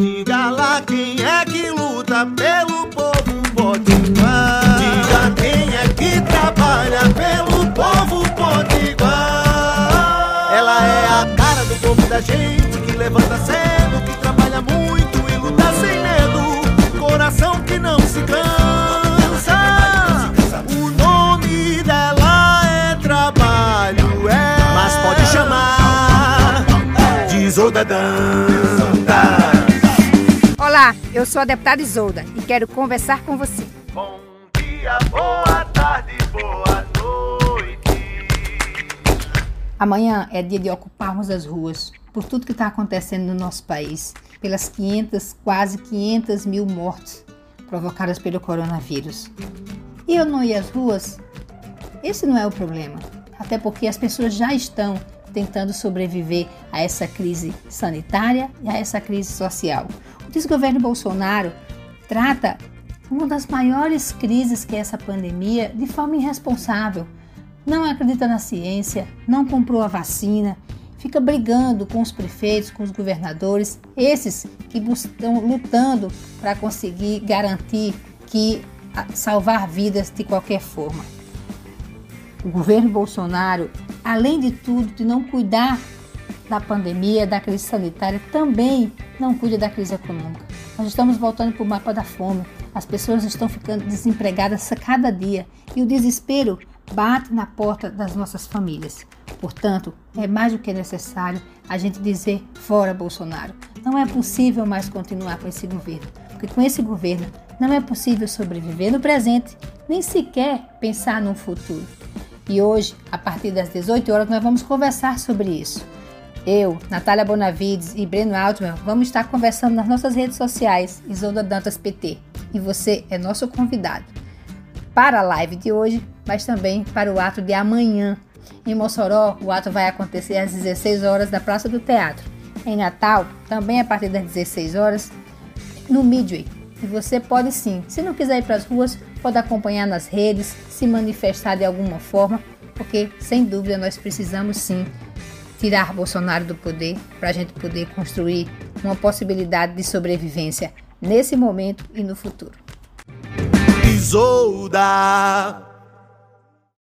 Diga lá quem é que luta pelo povo potiguar. Diga quem é que trabalha pelo povo potiguar. Ela é a cara do povo da gente que levanta cedo, que trabalha muito e luta sem medo. Coração que não se cansa. O nome dela é trabalho, é. Mas pode chamar de Dantas. Olá, eu sou a deputada Isolda e quero conversar com você. Bom dia, boa tarde, boa noite. Amanhã é dia de ocuparmos as ruas por tudo que está acontecendo no nosso país, pelas 500, quase 500 mil mortes provocadas pelo coronavírus. E eu não ir às ruas? Esse não é o problema, até porque as pessoas já estão tentando sobreviver a essa crise sanitária e a essa crise social. O desgoverno Bolsonaro trata uma das maiores crises que é essa pandemia de forma irresponsável. Não acredita na ciência, não comprou a vacina, fica brigando com os prefeitos, com os governadores, esses que estão lutando para conseguir garantir que salvar vidas de qualquer forma. O governo Bolsonaro além de tudo, de não cuidar da pandemia, da crise sanitária, também não cuida da crise econômica. Nós estamos voltando para o mapa da fome. As pessoas estão ficando desempregadas a cada dia e o desespero bate na porta das nossas famílias. Portanto, é mais do que necessário a gente dizer fora Bolsonaro. Não é possível mais continuar com esse governo, porque com esse governo não é possível sobreviver no presente, nem sequer pensar no futuro. E hoje, a partir das 18 horas, nós vamos conversar sobre isso. Eu, Natália Bonavides e Breno Altman vamos estar conversando nas nossas redes sociais, Isolda Dantas PT. E você é nosso convidado para a live de hoje, mas também para o ato de amanhã. Em Mossoró, o ato vai acontecer às 16 horas da Praça do Teatro. Em Natal, também a partir das 16 horas, no Midway. E você pode sim, se não quiser ir para as ruas, pode acompanhar nas redes, se manifestar de alguma forma, porque sem dúvida nós precisamos sim tirar Bolsonaro do poder para a gente poder construir uma possibilidade de sobrevivência nesse momento e no futuro. Isolda.